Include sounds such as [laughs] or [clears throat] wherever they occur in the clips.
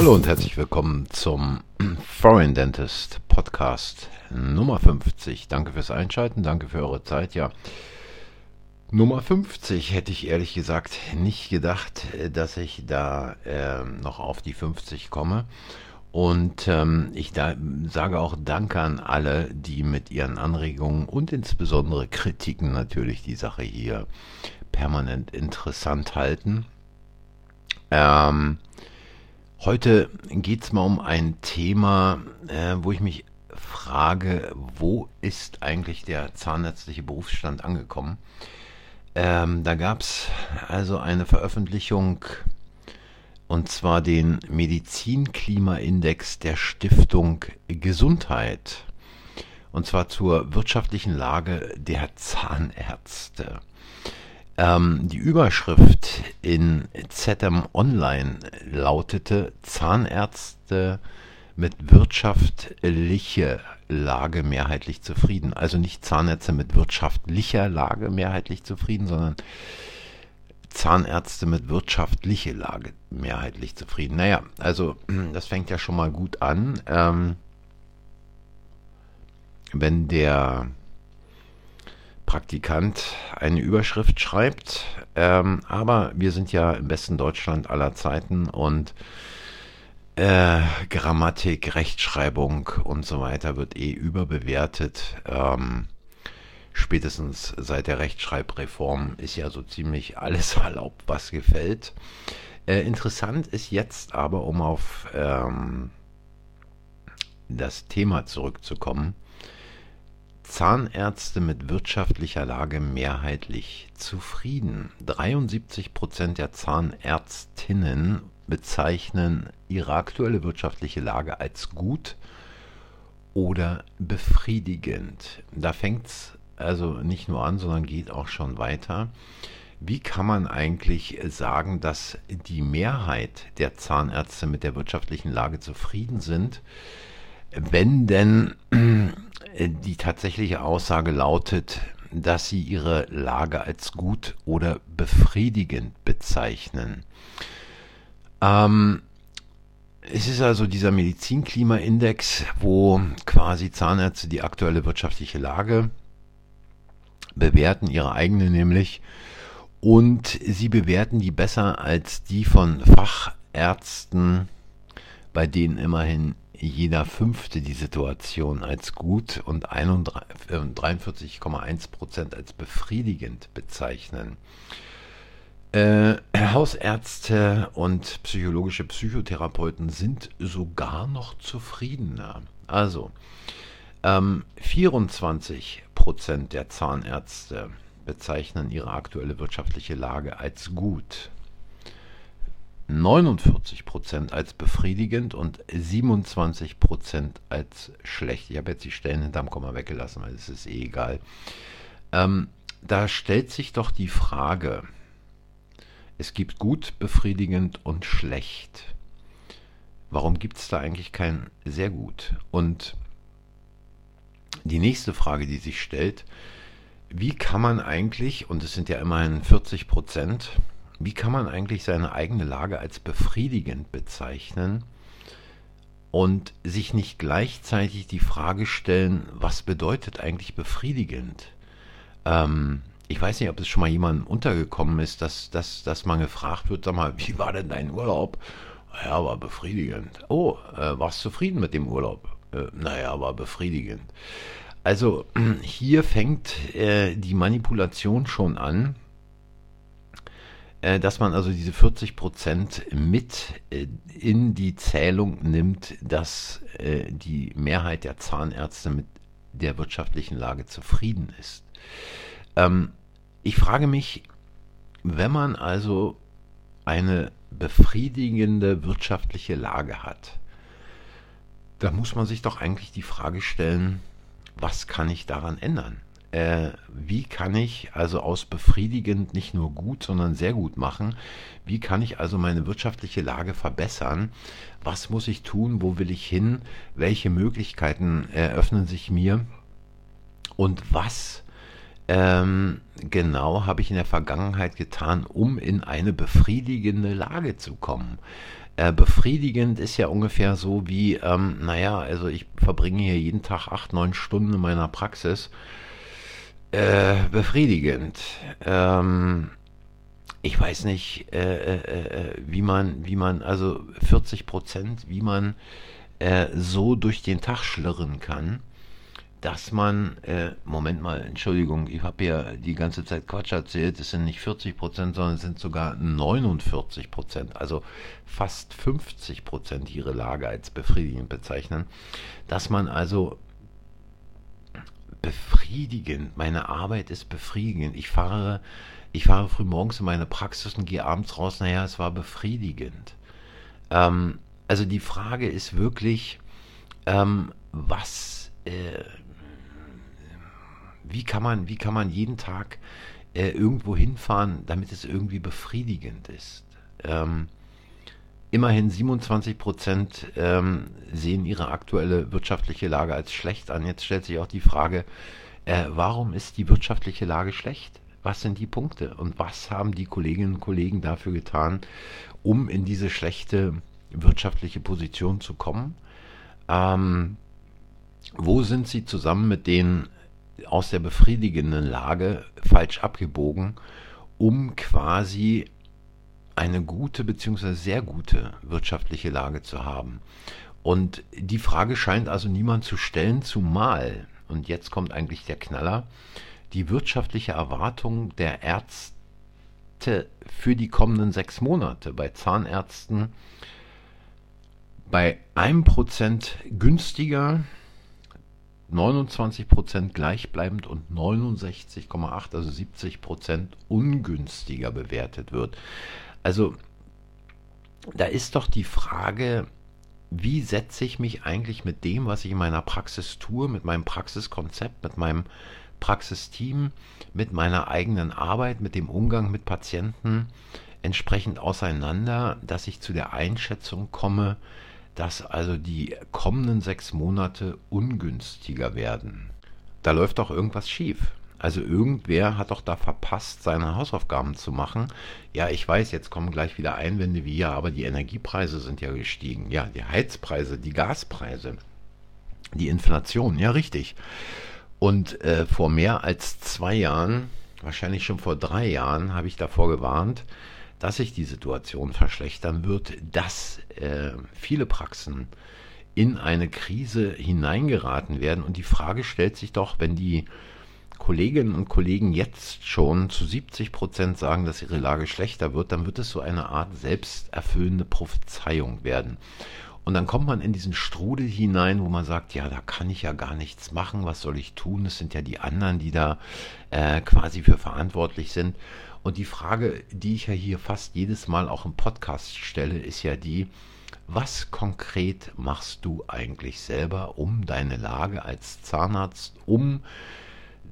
Hallo und herzlich willkommen zum [clears throat] Foreign Dentist Podcast Nummer 50. Danke fürs Einschalten, danke für eure Zeit. Ja, Nummer 50 hätte ich ehrlich gesagt nicht gedacht, dass ich da äh, noch auf die 50 komme. Und ähm, ich da, sage auch Danke an alle, die mit ihren Anregungen und insbesondere Kritiken natürlich die Sache hier permanent interessant halten. Ähm, heute geht es mal um ein Thema, äh, wo ich mich frage, wo ist eigentlich der zahnärztliche Berufsstand angekommen? Ähm, da gab es also eine Veröffentlichung und zwar den Medizinklimaindex der Stiftung Gesundheit. Und zwar zur wirtschaftlichen Lage der Zahnärzte. Ähm, die Überschrift in ZM Online lautete Zahnärzte mit wirtschaftlicher Lage mehrheitlich zufrieden. Also nicht Zahnärzte mit wirtschaftlicher Lage mehrheitlich zufrieden, sondern Zahnärzte mit wirtschaftlicher Lage mehrheitlich zufrieden. Naja, also [clears throat] das fängt ja schon mal gut an. Ähm, wenn der Praktikant eine Überschrift schreibt, ähm, aber wir sind ja im besten Deutschland aller Zeiten und äh, Grammatik, Rechtschreibung und so weiter wird eh überbewertet. Ähm, spätestens seit der Rechtschreibreform ist ja so ziemlich alles [laughs] erlaubt, was gefällt. Äh, interessant ist jetzt aber, um auf ähm, das Thema zurückzukommen, Zahnärzte mit wirtschaftlicher Lage mehrheitlich zufrieden. 73 Prozent der Zahnärztinnen bezeichnen ihre aktuelle wirtschaftliche Lage als gut oder befriedigend. Da fängt es also nicht nur an, sondern geht auch schon weiter. Wie kann man eigentlich sagen, dass die Mehrheit der Zahnärzte mit der wirtschaftlichen Lage zufrieden sind, wenn denn die tatsächliche Aussage lautet, dass sie ihre Lage als gut oder befriedigend bezeichnen? Ähm, es ist also dieser Medizinklimaindex, wo quasi Zahnärzte die aktuelle wirtschaftliche Lage bewerten ihre eigene nämlich und sie bewerten die besser als die von Fachärzten, bei denen immerhin jeder Fünfte die Situation als gut und 43,1 Prozent als befriedigend bezeichnen. Äh, Hausärzte und psychologische Psychotherapeuten sind sogar noch zufriedener. Also, ähm, 24 Prozent der Zahnärzte bezeichnen ihre aktuelle wirtschaftliche Lage als gut. 49 Prozent als befriedigend und 27 Prozent als schlecht. Ich habe jetzt die Stellen hinterm Komma weggelassen, weil es ist eh egal. Ähm, da stellt sich doch die Frage, es gibt gut, befriedigend und schlecht. Warum gibt es da eigentlich kein sehr gut? Und die nächste Frage, die sich stellt, wie kann man eigentlich, und es sind ja immerhin 40 Prozent, wie kann man eigentlich seine eigene Lage als befriedigend bezeichnen und sich nicht gleichzeitig die Frage stellen, was bedeutet eigentlich befriedigend? Ähm, ich weiß nicht, ob es schon mal jemandem untergekommen ist, dass, dass, dass man gefragt wird, sag mal, wie war denn dein Urlaub? Ja, war befriedigend. Oh, äh, warst zufrieden mit dem Urlaub? Äh, naja, war befriedigend. Also [clears throat] hier fängt äh, die Manipulation schon an, dass man also diese 40 Prozent mit äh, in die Zählung nimmt, dass äh, die Mehrheit der Zahnärzte mit der wirtschaftlichen Lage zufrieden ist. Ähm, ich frage mich, wenn man also eine befriedigende wirtschaftliche Lage hat, da muss man sich doch eigentlich die Frage stellen, was kann ich daran ändern? Äh, wie kann ich also aus befriedigend nicht nur gut, sondern sehr gut machen? Wie kann ich also meine wirtschaftliche Lage verbessern? Was muss ich tun? Wo will ich hin? Welche Möglichkeiten eröffnen sich mir? Und was ähm, genau habe ich in der Vergangenheit getan, um in eine befriedigende Lage zu kommen? Äh, befriedigend ist ja ungefähr so wie, ähm, naja, also ich verbringe hier jeden Tag acht, neun Stunden in meiner Praxis. Äh, befriedigend. Ähm, ich weiß nicht, äh, äh, äh wie man, wie man, also 40 Prozent, wie man äh, so durch den Tag schlirren kann dass man, äh, Moment mal, Entschuldigung, ich habe ja die ganze Zeit Quatsch erzählt, es sind nicht 40 Prozent, sondern es sind sogar 49 Prozent, also fast 50 Prozent, ihre Lage als befriedigend bezeichnen, dass man also befriedigend, meine Arbeit ist befriedigend, ich fahre, ich fahre früh morgens in meine Praxis und gehe abends raus, naja, es war befriedigend. Ähm, also die Frage ist wirklich, ähm, was, äh, wie kann man, wie kann man jeden Tag äh, irgendwo hinfahren, damit es irgendwie befriedigend ist? Ähm, immerhin 27 Prozent ähm, sehen ihre aktuelle wirtschaftliche Lage als schlecht an. Jetzt stellt sich auch die Frage, äh, warum ist die wirtschaftliche Lage schlecht? Was sind die Punkte und was haben die Kolleginnen und Kollegen dafür getan, um in diese schlechte wirtschaftliche Position zu kommen? Ähm, wo sind sie zusammen mit den aus der befriedigenden Lage falsch abgebogen, um quasi eine gute bzw. sehr gute wirtschaftliche Lage zu haben. Und die Frage scheint also niemand zu stellen, zumal, und jetzt kommt eigentlich der Knaller, die wirtschaftliche Erwartung der Ärzte für die kommenden sechs Monate bei Zahnärzten bei einem Prozent günstiger 29% gleichbleibend und 69,8, also 70% ungünstiger bewertet wird. Also da ist doch die Frage, wie setze ich mich eigentlich mit dem, was ich in meiner Praxis tue, mit meinem Praxiskonzept, mit meinem Praxisteam, mit meiner eigenen Arbeit, mit dem Umgang mit Patienten entsprechend auseinander, dass ich zu der Einschätzung komme, dass also die kommenden sechs Monate ungünstiger werden. Da läuft doch irgendwas schief. Also irgendwer hat doch da verpasst, seine Hausaufgaben zu machen. Ja, ich weiß, jetzt kommen gleich wieder Einwände wie ja, aber die Energiepreise sind ja gestiegen. Ja, die Heizpreise, die Gaspreise, die Inflation, ja richtig. Und äh, vor mehr als zwei Jahren, wahrscheinlich schon vor drei Jahren, habe ich davor gewarnt, dass sich die Situation verschlechtern wird, dass äh, viele Praxen in eine Krise hineingeraten werden. Und die Frage stellt sich doch, wenn die Kolleginnen und Kollegen jetzt schon zu 70 Prozent sagen, dass ihre Lage schlechter wird, dann wird es so eine Art selbsterfüllende Prophezeiung werden. Und dann kommt man in diesen Strudel hinein, wo man sagt, ja, da kann ich ja gar nichts machen, was soll ich tun? Es sind ja die anderen, die da äh, quasi für verantwortlich sind. Und die Frage, die ich ja hier fast jedes Mal auch im Podcast stelle, ist ja die, was konkret machst du eigentlich selber, um deine Lage als Zahnarzt, um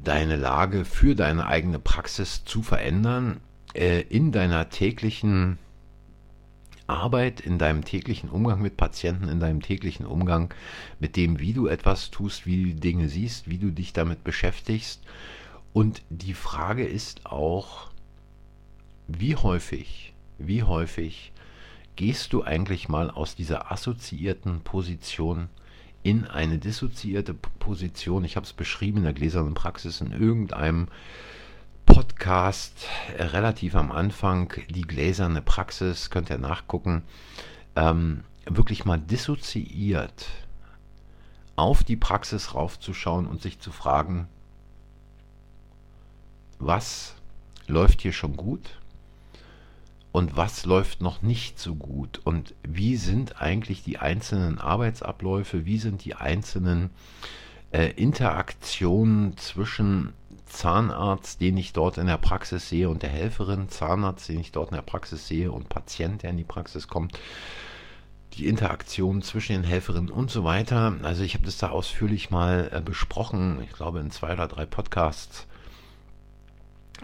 deine Lage für deine eigene Praxis zu verändern, äh, in deiner täglichen Arbeit, in deinem täglichen Umgang mit Patienten, in deinem täglichen Umgang mit dem, wie du etwas tust, wie du Dinge siehst, wie du dich damit beschäftigst. Und die Frage ist auch, wie häufig, wie häufig gehst du eigentlich mal aus dieser assoziierten Position in eine dissoziierte Position? Ich habe es beschrieben in der gläsernen Praxis in irgendeinem Podcast äh, relativ am Anfang, die gläserne Praxis, könnt ihr nachgucken, ähm, wirklich mal dissoziiert auf die Praxis raufzuschauen und sich zu fragen, was läuft hier schon gut? Und was läuft noch nicht so gut? Und wie sind eigentlich die einzelnen Arbeitsabläufe, wie sind die einzelnen äh, Interaktionen zwischen Zahnarzt, den ich dort in der Praxis sehe und der Helferin, Zahnarzt, den ich dort in der Praxis sehe und Patient, der in die Praxis kommt, die Interaktion zwischen den Helferinnen und so weiter. Also ich habe das da ausführlich mal äh, besprochen, ich glaube in zwei oder drei Podcasts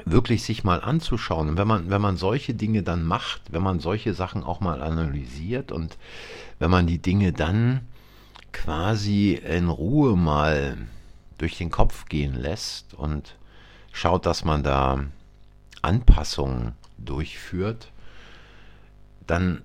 wirklich sich mal anzuschauen. Und wenn man, wenn man solche Dinge dann macht, wenn man solche Sachen auch mal analysiert und wenn man die Dinge dann quasi in Ruhe mal durch den Kopf gehen lässt und schaut, dass man da Anpassungen durchführt, dann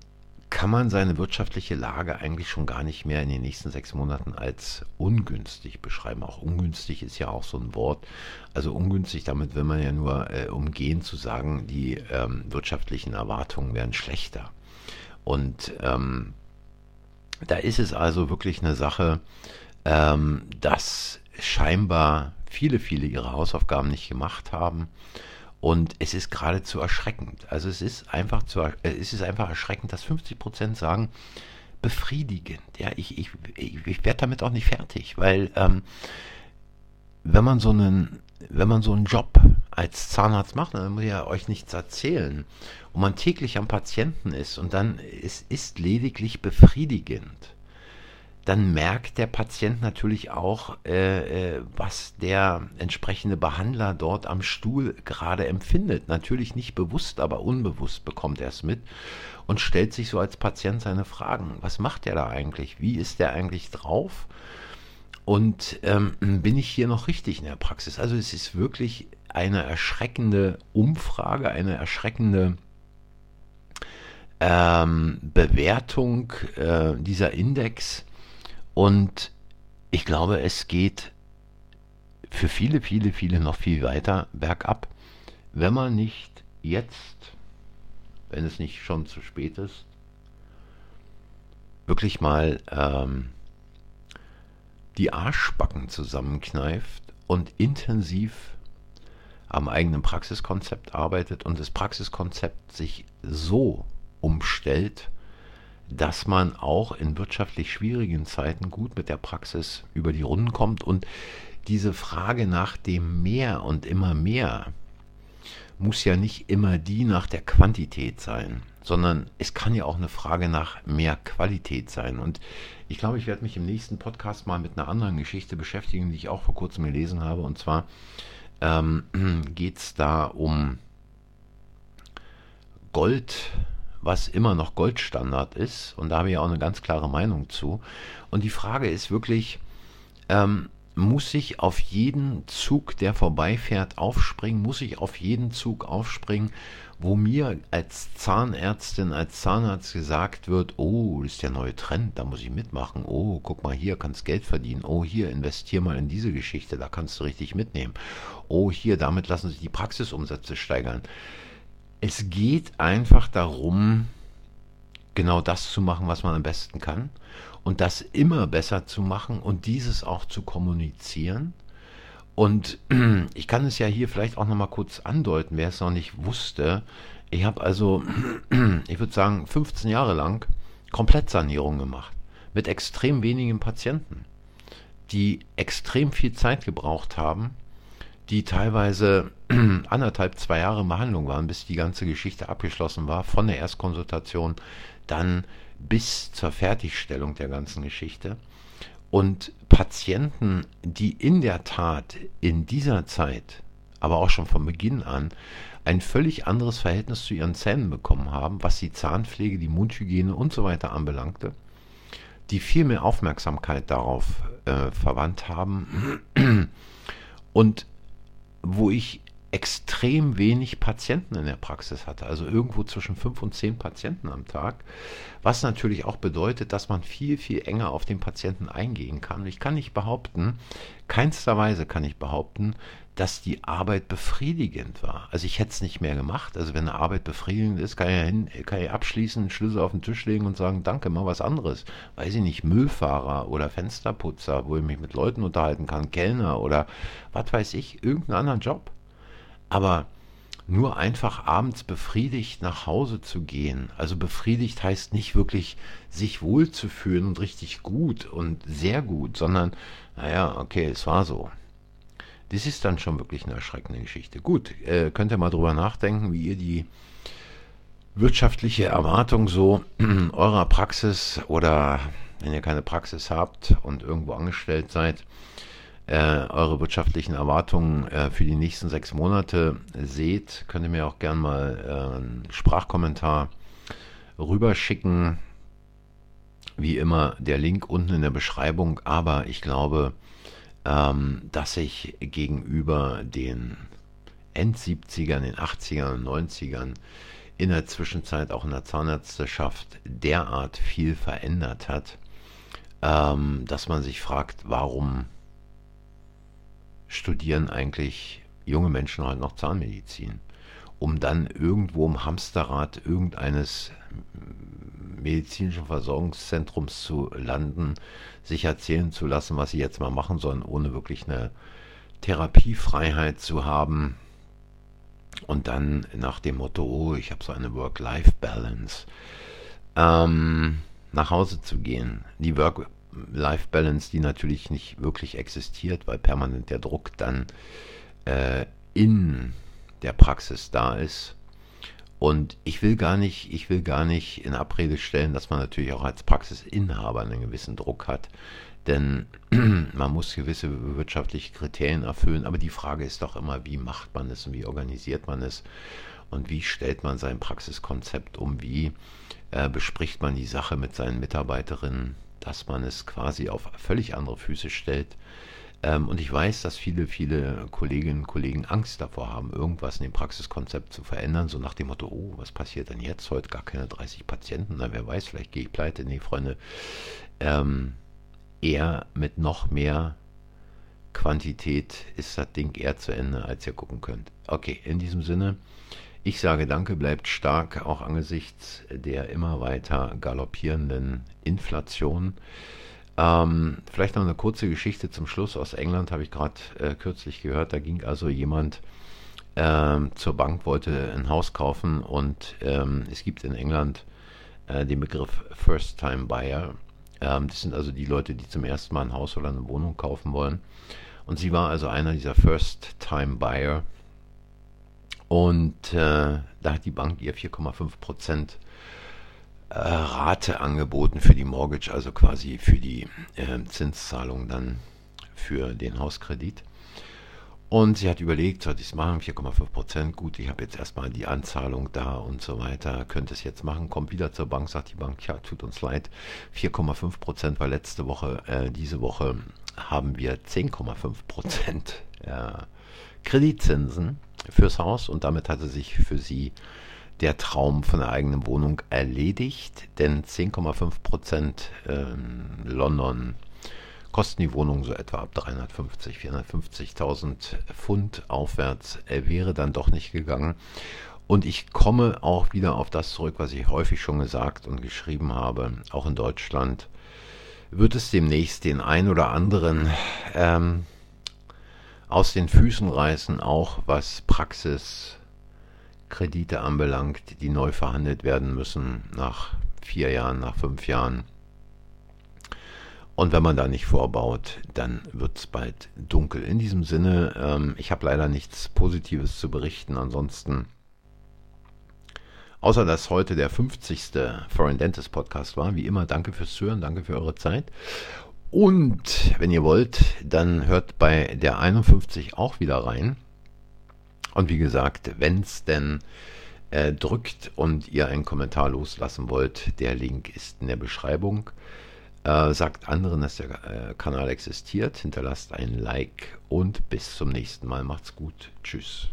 kann man seine wirtschaftliche Lage eigentlich schon gar nicht mehr in den nächsten sechs Monaten als ungünstig beschreiben. Auch ungünstig ist ja auch so ein Wort. Also ungünstig, damit will man ja nur äh, umgehen zu sagen, die ähm, wirtschaftlichen Erwartungen werden schlechter. Und ähm, da ist es also wirklich eine Sache, ähm, dass scheinbar viele, viele ihre Hausaufgaben nicht gemacht haben und es ist geradezu erschreckend. Also es ist einfach zu, äh, es ist einfach erschreckend, dass 50 Prozent sagen, befriedigend. Ja, ich, ich, ich, ich werde damit auch nicht fertig, weil ähm, wenn man so einen, wenn man so einen Job als Zahnarzt macht, dann muss ich ja euch nichts erzählen. Und man täglich am Patienten ist und dann es ist lediglich befriedigend dann merkt der Patient natürlich auch, äh, äh, was der entsprechende Behandler dort am Stuhl gerade empfindet. Natürlich nicht bewusst, aber unbewusst bekommt er es mit und stellt sich so als Patient seine Fragen. Was macht er da eigentlich? Wie ist der eigentlich drauf? Und ähm, bin ich hier noch richtig in der Praxis? Also es ist wirklich eine erschreckende Umfrage, eine erschreckende ähm, Bewertung äh, dieser Index und ich glaube, es geht für viele, viele, viele noch viel weiter bergab, wenn man nicht jetzt, wenn es nicht schon zu spät ist, wirklich mal ähm, die Arschbacken zusammenkneift und intensiv am eigenen Praxiskonzept arbeitet und das Praxiskonzept sich so umstellt, dass man auch in wirtschaftlich schwierigen Zeiten gut mit der Praxis über die Runden kommt und diese Frage nach dem Mehr und immer mehr muss ja nicht immer die nach der Quantität sein, sondern es kann ja auch eine Frage nach mehr Qualität sein. Und ich glaube, ich werde mich im nächsten Podcast mal mit einer anderen Geschichte beschäftigen, die ich auch vor kurzem gelesen habe. Und zwar ähm, [clears throat] geht es da um Gold was immer noch Goldstandard ist. Und da habe ich auch eine ganz klare Meinung zu. Und die Frage ist wirklich, ähm, muss ich auf jeden Zug, der vorbeifährt, aufspringen? Muss ich auf jeden Zug aufspringen, wo mir als Zahnärztin, als Zahnarzt gesagt wird, oh, das ist der neue Trend, da muss ich mitmachen. Oh, guck mal hier, kannst Geld verdienen. Oh, hier, investier mal in diese Geschichte, da kannst du richtig mitnehmen. Oh, hier, damit lassen sich die Praxisumsätze steigern es geht einfach darum, genau das zu machen, was man am besten kann und das immer besser zu machen und dieses auch zu kommunizieren. Und [clears throat] ich kann es ja hier vielleicht auch noch mal kurz andeuten, wer es noch nicht wusste. Ich habe also, [clears throat] ich würde sagen, 15 Jahre lang Komplettsanierung gemacht mit extrem wenigen Patienten, die extrem viel Zeit gebraucht haben die teilweise [clears throat] anderthalb, zwei Jahre Behandlung waren, bis die ganze Geschichte abgeschlossen war, von der Erstkonsultation dann bis zur Fertigstellung der ganzen Geschichte. Und Patienten, die in der Tat in dieser Zeit, aber auch schon von Beginn an, ein völlig anderes Verhältnis zu ihren Zähnen bekommen haben, was die Zahnpflege, die Mundhygiene und so weiter anbelangte, die viel mehr Aufmerksamkeit darauf äh, verwandt haben [clears throat] und wo ich extrem wenig Patienten in der Praxis hatte, also irgendwo zwischen fünf und zehn Patienten am Tag, was natürlich auch bedeutet, dass man viel, viel enger auf den Patienten eingehen kann. Ich kann nicht behaupten, keinster Weise kann ich behaupten, dass die Arbeit befriedigend war. Also ich hätte es nicht mehr gemacht. Also wenn eine Arbeit befriedigend ist, kann ich, hin, kann ich abschließen, Schlüssel auf den Tisch legen und sagen, danke, mal was anderes. Weiß ich nicht, Müllfahrer oder Fensterputzer, wo ich mich mit Leuten unterhalten kann, Kellner oder was weiß ich, irgendeinen anderen Job. Aber nur einfach abends befriedigt nach Hause zu gehen. Also befriedigt heißt nicht wirklich sich wohlzufühlen und richtig gut und sehr gut, sondern, naja, okay, es war so. Das ist dann schon wirklich eine erschreckende Geschichte. Gut, äh, könnt ihr mal drüber nachdenken, wie ihr die wirtschaftliche Erwartung so [clears throat] eurer Praxis oder wenn ihr keine Praxis habt und irgendwo angestellt seid, äh, eure wirtschaftlichen Erwartungen äh, für die nächsten sechs Monate seht, könnt ihr mir auch gerne mal äh, einen Sprachkommentar rüberschicken. Wie immer der Link unten in der Beschreibung, aber ich glaube, ähm, dass ich gegenüber den End-70ern, den 80ern und 90ern in der Zwischenzeit auch in der Zahnärzteschaft derart viel verändert hat, ähm, dass man sich fragt, warum studieren eigentlich junge Menschen heute noch Zahnmedizin, um dann irgendwo im Hamsterrad irgendeines medizinischen Versorgungszentrums zu landen, sich erzählen zu lassen, was sie jetzt mal machen sollen, ohne wirklich eine Therapiefreiheit zu haben. Und dann nach dem Motto, oh, ich habe so eine Work-Life-Balance, ähm, nach Hause zu gehen. Die Work-Life-Balance, die natürlich nicht wirklich existiert, weil permanent der Druck dann äh, in der Praxis da ist und ich will gar nicht, ich will gar nicht in Abrede stellen, dass man natürlich auch als Praxisinhaber einen gewissen Druck hat. Denn [clears throat] man muss gewisse wirtschaftliche Kriterien erfüllen. Aber die Frage ist doch immer, wie macht man es und wie organisiert man es und wie stellt man sein Praxiskonzept um, wie äh, bespricht man die Sache mit seinen Mitarbeiterinnen, dass man es quasi auf völlig andere Füße stellt ähm, und ich weiß, dass viele, viele Kolleginnen und Kollegen Angst davor haben, irgendwas in dem Praxiskonzept zu verändern, so nach dem Motto, oh, was passiert denn jetzt? Heute gar keine 30 Patienten, na wer weiß, vielleicht gehe ich pleite. Nee, Freunde, ähm, eher mit noch mehr Quantität ist das Ding eher zu Ende, als ihr gucken könnt. Okay, in diesem Sinne, ich sage danke, bleibt stark, auch angesichts der immer weiter galoppierenden Inflation. Ähm, vielleicht noch eine kurze Geschichte zum Schluss aus England, habe ich gerade äh, kürzlich gehört. Da ging also jemand äh, zur Bank, wollte ein Haus kaufen und ähm, es gibt in England äh, den Begriff First-Time Buyer. Ähm, das sind also die Leute, die zum ersten Mal ein Haus oder eine Wohnung kaufen wollen. Und sie war also einer dieser First-Time Buyer. Und äh, da hat die Bank ihr 4,5 Prozent äh, Rate angeboten für die Mortgage, also quasi für die äh, Zinszahlung dann für den Hauskredit. Und sie hat überlegt, sollte ich es machen, 4,5 Prozent, gut, ich habe jetzt erstmal die Anzahlung da und so weiter, könnte es jetzt machen, kommt wieder zur Bank, sagt die Bank, ja, tut uns leid, 4,5 Prozent war letzte Woche, äh, diese Woche haben wir 10,5 Prozent äh, Kreditzinsen fürs Haus und damit hatte sich für sie der Traum von der eigenen Wohnung erledigt, denn 10,5 Prozent ähm, London kosten die Wohnung so etwa ab 350, 450.000 Pfund aufwärts, wäre dann doch nicht gegangen. Und ich komme auch wieder auf das zurück, was ich häufig schon gesagt und geschrieben habe, auch in Deutschland wird es demnächst den ein oder anderen ähm, aus den Füßen reißen, auch was Praxis Kredite anbelangt, die neu verhandelt werden müssen nach vier Jahren, nach fünf Jahren. Und wenn man da nicht vorbaut, dann wird es bald dunkel. In diesem Sinne, ähm, ich habe leider nichts Positives zu berichten. Ansonsten, außer dass heute der 50. Foreign Dentist Podcast war. Wie immer, danke fürs Zuhören, danke für eure Zeit. Und wenn ihr wollt, dann hört bei der 51 auch wieder rein. Und wie gesagt, wenn es denn äh, drückt und ihr einen Kommentar loslassen wollt, der Link ist in der Beschreibung. Äh, sagt anderen, dass der äh, Kanal existiert, hinterlasst ein Like und bis zum nächsten Mal. Macht's gut. Tschüss.